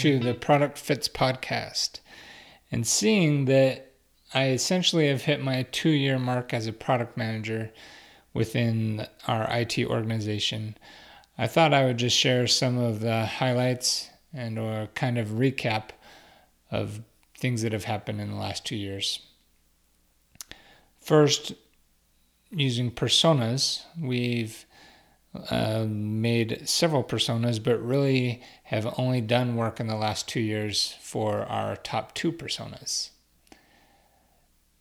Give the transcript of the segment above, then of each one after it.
to the Product Fits podcast and seeing that I essentially have hit my two year mark as a product manager within our IT organization. I thought I would just share some of the highlights and or kind of recap of things that have happened in the last two years. First, using personas, we've uh, made several personas, but really have only done work in the last two years for our top two personas.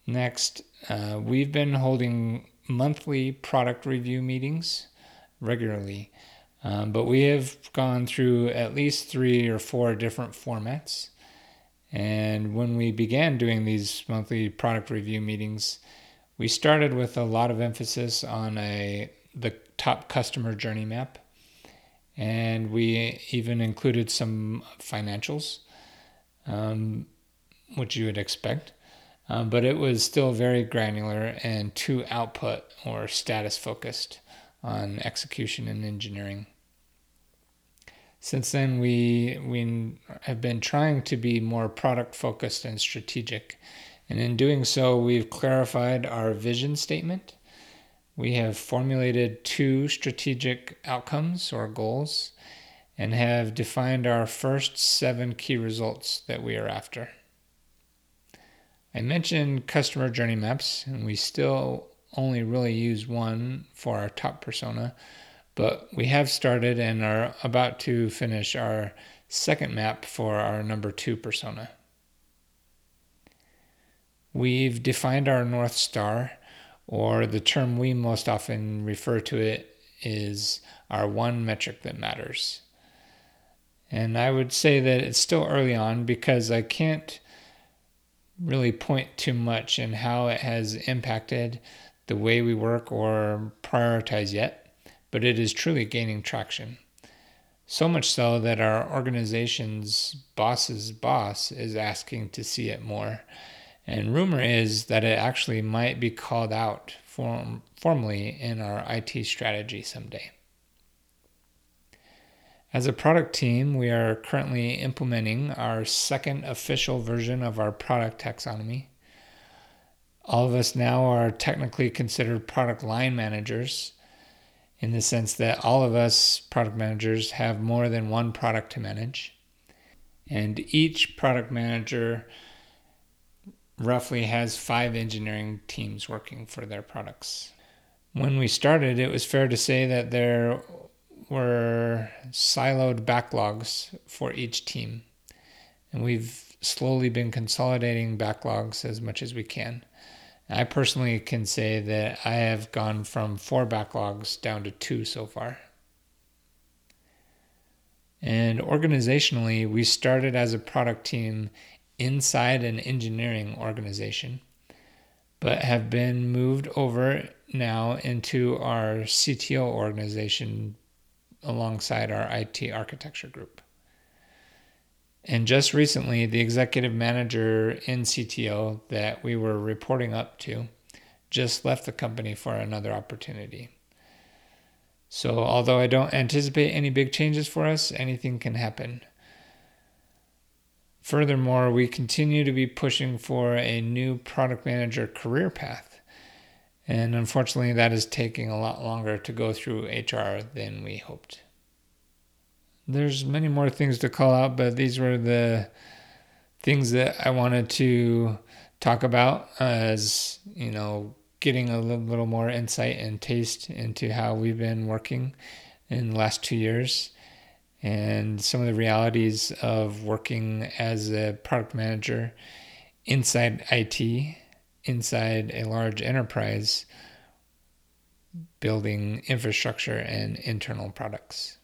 Next, uh, we've been holding monthly product review meetings regularly, um, but we have gone through at least three or four different formats. And when we began doing these monthly product review meetings, we started with a lot of emphasis on a the top customer journey map, and we even included some financials, um, which you would expect. Um, but it was still very granular and too output or status focused on execution and engineering. Since then, we we have been trying to be more product focused and strategic, and in doing so, we've clarified our vision statement. We have formulated two strategic outcomes or goals, and have defined our first seven key results that we are after. I mentioned customer journey maps, and we still only really use one for our top persona, but we have started and are about to finish our second map for our number two persona. We've defined our North Star, or the term we most often refer to it is our one metric that matters. And I would say that it's still early on because I can't really point too much in how it has impacted the way we work or prioritize yet, but it is truly gaining traction. So much so that our organization's boss's boss is asking to see it more. And rumor is that it actually might be called out form, formally in our IT strategy someday. As a product team, we are currently implementing our second official version of our product taxonomy. All of us now are technically considered product line managers in the sense that all of us product managers have more than one product to manage. And each product manager roughly has five engineering teams working for their products. When we started, it was fair to say that there were siloed backlogs for each team. And we've slowly been consolidating backlogs as much as we can. I personally can say that I have gone from four backlogs down to two so far. And organizationally, we started as a product team inside an engineering organization, but have been moved over now into our CTO organization alongside our IT architecture group. And just recently, the executive manager in CTO that we were reporting up to just left the company for another opportunity. So, although I don't anticipate any big changes for us, anything can happen. Furthermore, we continue to be pushing for a new product manager career path. And unfortunately, that is taking a lot longer to go through HR than we hoped. There's many more things to call out, but these were the things that I wanted to talk about as, you know, getting a little more insight and taste into how we've been working in the last two years and some of the realities of working as a product manager inside IT, inside a large enterprise, building infrastructure and internal products.